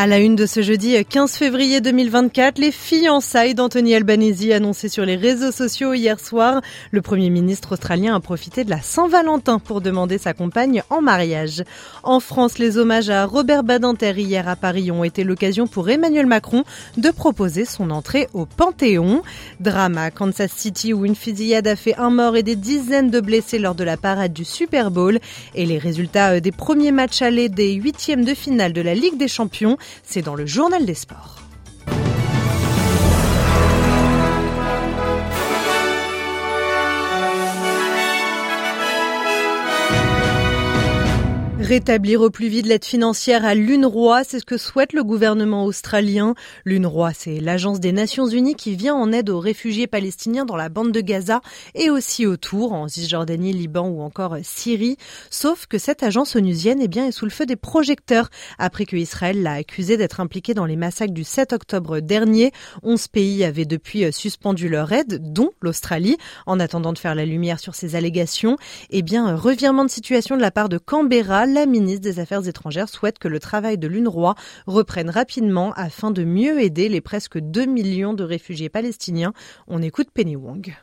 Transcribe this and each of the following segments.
À la une de ce jeudi 15 février 2024, les fiançailles d'Anthony Albanese annoncées sur les réseaux sociaux hier soir. Le Premier ministre australien a profité de la Saint-Valentin pour demander sa compagne en mariage. En France, les hommages à Robert Badinter hier à Paris ont été l'occasion pour Emmanuel Macron de proposer son entrée au Panthéon. Drame à Kansas City où une fusillade a fait un mort et des dizaines de blessés lors de la parade du Super Bowl. Et les résultats des premiers matchs allés des huitièmes de finale de la Ligue des Champions c'est dans le journal des sports. Rétablir au plus vite l'aide financière à l'UNRWA, c'est ce que souhaite le gouvernement australien. L'UNRWA, c'est l'agence des Nations Unies qui vient en aide aux réfugiés palestiniens dans la bande de Gaza et aussi autour, en Cisjordanie, Liban ou encore Syrie. Sauf que cette agence onusienne eh bien, est sous le feu des projecteurs après que Israël l'a accusé d'être impliqué dans les massacres du 7 octobre dernier. 11 pays avaient depuis suspendu leur aide, dont l'Australie, en attendant de faire la lumière sur ces allégations. Eh bien, revirement de situation de la part de Canberra, la ministre des Affaires étrangères souhaite que le travail de l'UNRWA reprenne rapidement afin de mieux aider les presque 2 millions de réfugiés palestiniens. On écoute Penny Wong.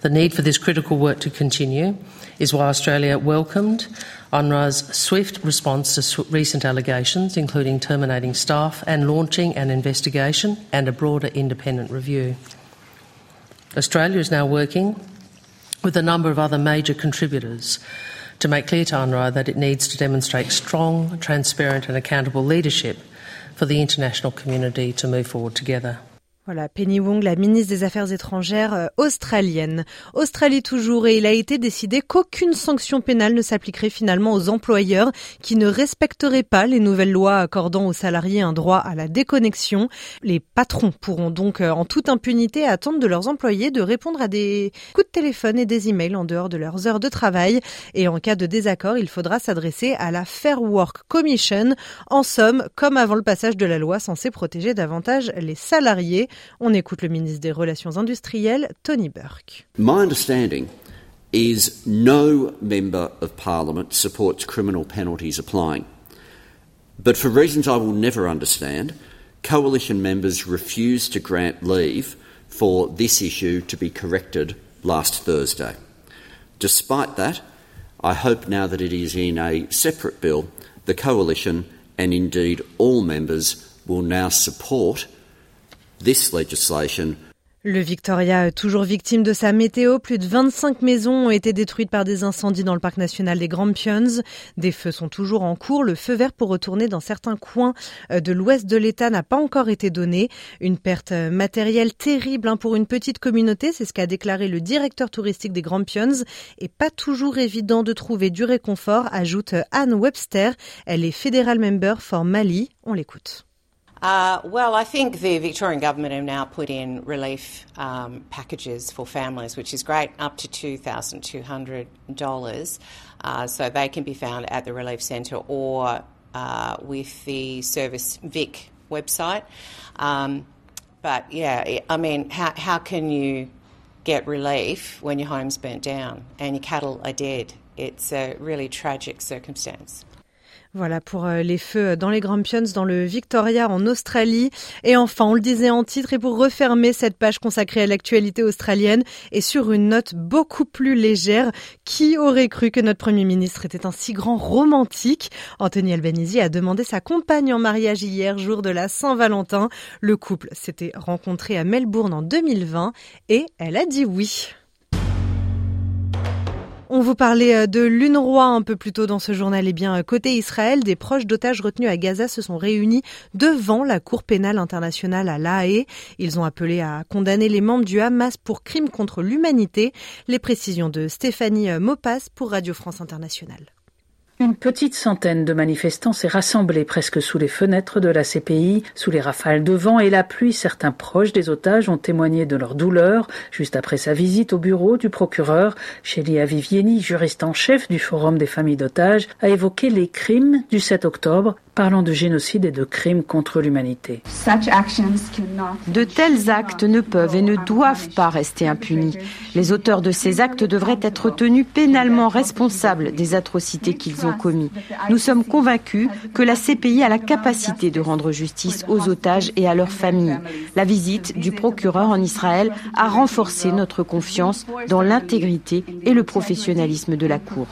The need for this critical work to continue is why Australia welcomed UNRWA's swift response to recent allegations, including terminating staff and launching an investigation and a broader independent review. Australia is now working with a number of other major contributors to make clear to UNRWA that it needs to demonstrate strong, transparent, and accountable leadership for the international community to move forward together. Voilà, Penny Wong, la ministre des Affaires étrangères euh, australienne. Australie toujours, et il a été décidé qu'aucune sanction pénale ne s'appliquerait finalement aux employeurs qui ne respecteraient pas les nouvelles lois accordant aux salariés un droit à la déconnexion. Les patrons pourront donc euh, en toute impunité attendre de leurs employés de répondre à des coups de téléphone et des emails en dehors de leurs heures de travail. Et en cas de désaccord, il faudra s'adresser à la Fair Work Commission. En somme, comme avant le passage de la loi censée protéger davantage les salariés. On écoute le ministre des Relations industrielles, Tony Burke. My understanding is no member of parliament supports criminal penalties applying. But for reasons I will never understand, coalition members refused to grant leave for this issue to be corrected last Thursday. Despite that, I hope now that it is in a separate bill, the coalition and indeed all members will now support this legislation Le Victoria, toujours victime de sa météo, plus de 25 maisons ont été détruites par des incendies dans le parc national des Grampians. Des feux sont toujours en cours. Le feu vert pour retourner dans certains coins euh, de l'ouest de l'État n'a pas encore été donné. Une perte matérielle terrible hein, pour une petite communauté, c'est ce qu'a déclaré le directeur touristique des Grampians. Et pas toujours évident de trouver du réconfort, ajoute Anne Webster. Elle est fédérale member for Mali. On l'écoute. Uh, well, I think the Victorian government have now put in relief um, packages for families, which is great, up to $2,200. Uh, so they can be found at the Relief Centre or uh, with the Service Vic website. Um, but yeah, I mean, how, how can you get relief when your home's burnt down and your cattle are dead? It's a really tragic circumstance. Voilà pour euh, les feux dans les Grampians, dans le Victoria en Australie. Et enfin, on le disait en titre, et pour refermer cette page consacrée à l'actualité australienne, et sur une note beaucoup plus légère, qui aurait cru que notre Premier ministre était un si grand romantique? Anthony Albanese a demandé sa compagne en mariage hier, jour de la Saint-Valentin. Le couple s'était rencontré à Melbourne en 2020, et elle a dit oui. On vous parlait euh, de l'UNRWA un peu plus tôt dans ce journal. Eh bien, euh, côté Israël, des proches d'otages retenus à Gaza se sont réunis devant la Cour pénale internationale à La Haye. Ils ont appelé à condamner les membres du Hamas pour crimes contre l'humanité. Les précisions de Stéphanie euh, Mopas pour Radio France Internationale. Une petite centaine de manifestants s'est rassemblée presque sous les fenêtres de la CPI, sous les rafales de vent et la pluie. Certains proches des otages ont témoigné de leur douleur juste après sa visite au bureau du procureur. Chélia Vivieni, juriste en chef du Forum des familles d'otages, a évoqué les crimes du 7 octobre parlant de génocide et de crimes contre l'humanité. De tels actes ne peuvent et ne doivent pas rester impunis. Les auteurs de ces actes devraient être tenus pénalement responsables des atrocités qu'ils ont commis. Nous sommes convaincus que la CPI a la capacité de rendre justice aux otages et à leurs familles. La visite du procureur en Israël a renforcé notre confiance dans l'intégrité et le professionnalisme de la Cour.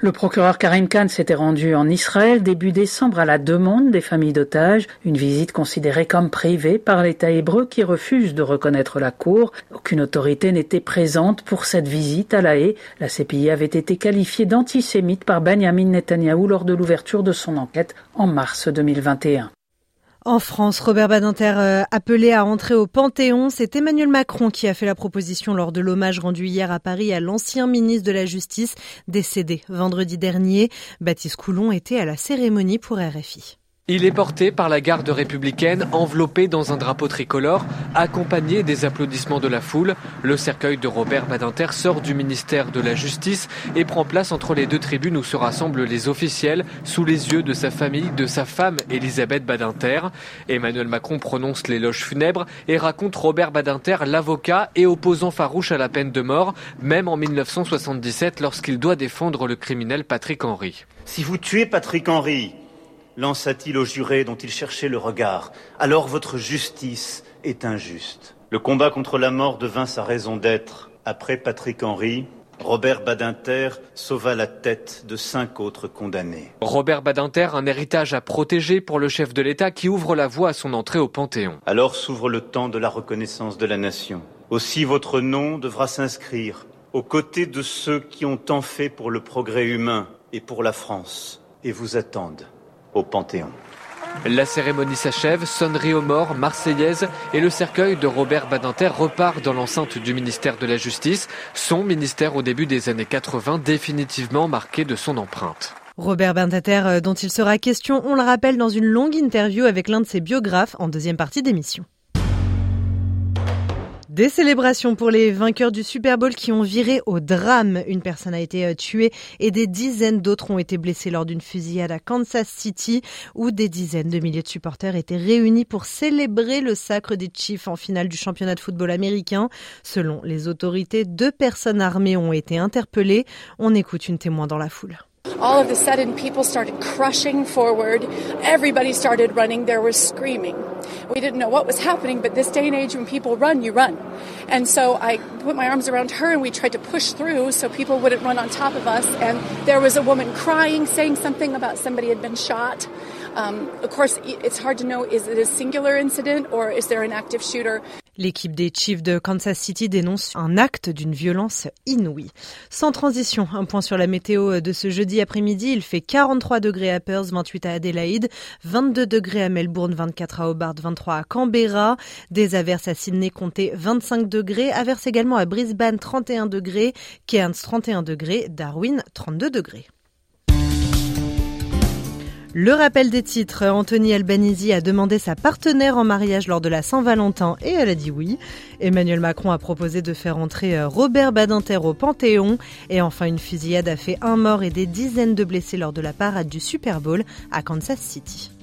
Le procureur Karim Khan s'était rendu en Israël début décembre à la demande des familles d'otages, une visite considérée comme privée par l'État hébreu qui refuse de reconnaître la Cour. Aucune autorité n'était présente pour cette visite à La Haye. La CPI avait été qualifiée d'antisémite par Benjamin Netanyahou lors de l'ouverture de son enquête en mars 2021. En France, Robert Badinter euh, appelé à entrer au Panthéon, c'est Emmanuel Macron qui a fait la proposition lors de l'hommage rendu hier à Paris à l'ancien ministre de la Justice, décédé vendredi dernier. Baptiste Coulon était à la cérémonie pour RFI. Il est porté par la garde républicaine, enveloppé dans un drapeau tricolore, accompagné des applaudissements de la foule. Le cercueil de Robert Badinter sort du ministère de la Justice et prend place entre les deux tribunes où se rassemblent les officiels, sous les yeux de sa famille, de sa femme Elisabeth Badinter. Emmanuel Macron prononce l'éloge funèbre et raconte Robert Badinter, l'avocat et opposant farouche à la peine de mort, même en 1977 lorsqu'il doit défendre le criminel Patrick Henry. Si vous tuez Patrick Henry, lança-t-il au juré dont il cherchait le regard. Alors votre justice est injuste. Le combat contre la mort devint sa raison d'être. Après Patrick Henry, Robert Badinter sauva la tête de cinq autres condamnés. Robert Badinter, un héritage à protéger pour le chef de l'État qui ouvre la voie à son entrée au Panthéon. Alors s'ouvre le temps de la reconnaissance de la nation. Aussi votre nom devra s'inscrire aux côtés de ceux qui ont tant fait pour le progrès humain et pour la France et vous attendent au Panthéon. La cérémonie s'achève, sonnerie aux morts, marseillaise et le cercueil de Robert Badinter repart dans l'enceinte du ministère de la Justice, son ministère au début des années 80 définitivement marqué de son empreinte. Robert Badinter, euh, dont il sera question, on le rappelle, dans une longue interview avec l'un de ses biographes en deuxième partie d'émission. Des célébrations pour les vainqueurs du Super Bowl qui ont viré au drame. Une personne a été euh, tuée et des dizaines d'autres ont été blessés lors d'une fusillade à Kansas City où des dizaines de milliers de supporters étaient réunis pour célébrer le sacre des Chiefs en finale du championnat de football américain. Selon les autorités, deux personnes armées ont été interpellées. On écoute une témoin dans la foule. All of a sudden people started crushing forward. Everybody started running. There was screaming. We didn't know what was happening, but this day and age, when people run, you run. And so I put my arms around her and we tried to push through so people wouldn't run on top of us. And there was a woman crying, saying something about somebody had been shot. Um, of course, it's hard to know is it a singular incident or is there an active shooter? L'équipe des Chiefs de Kansas City dénonce un acte d'une violence inouïe. Sans transition, un point sur la météo de ce jeudi après-midi. Il fait 43 degrés à Perth, 28 à Adélaïde, 22 degrés à Melbourne, 24 à Hobart, 23 à Canberra. Des averses à Sydney comptées 25 degrés. Averses également à Brisbane, 31 degrés. Cairns, 31 degrés. Darwin, 32 degrés. Le rappel des titres, Anthony Albanese a demandé sa partenaire en mariage lors de la Saint-Valentin et elle a dit oui. Emmanuel Macron a proposé de faire entrer euh, Robert Badinter au Panthéon. Et enfin, une fusillade a fait un mort et des dizaines de blessés lors de la parade du Super Bowl à Kansas City.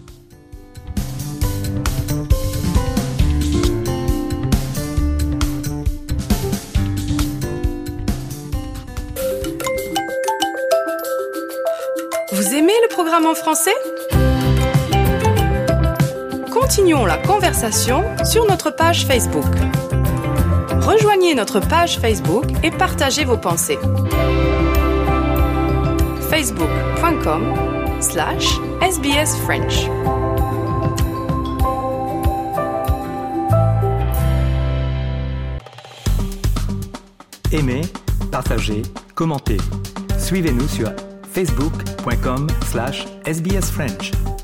En français Continuons la conversation sur notre page Facebook. Rejoignez notre page Facebook et partagez vos pensées. facebook.com slash sbsfrench. Aimez, partagez, commentez. Suivez-nous sur facebook.com slash sbsfrench.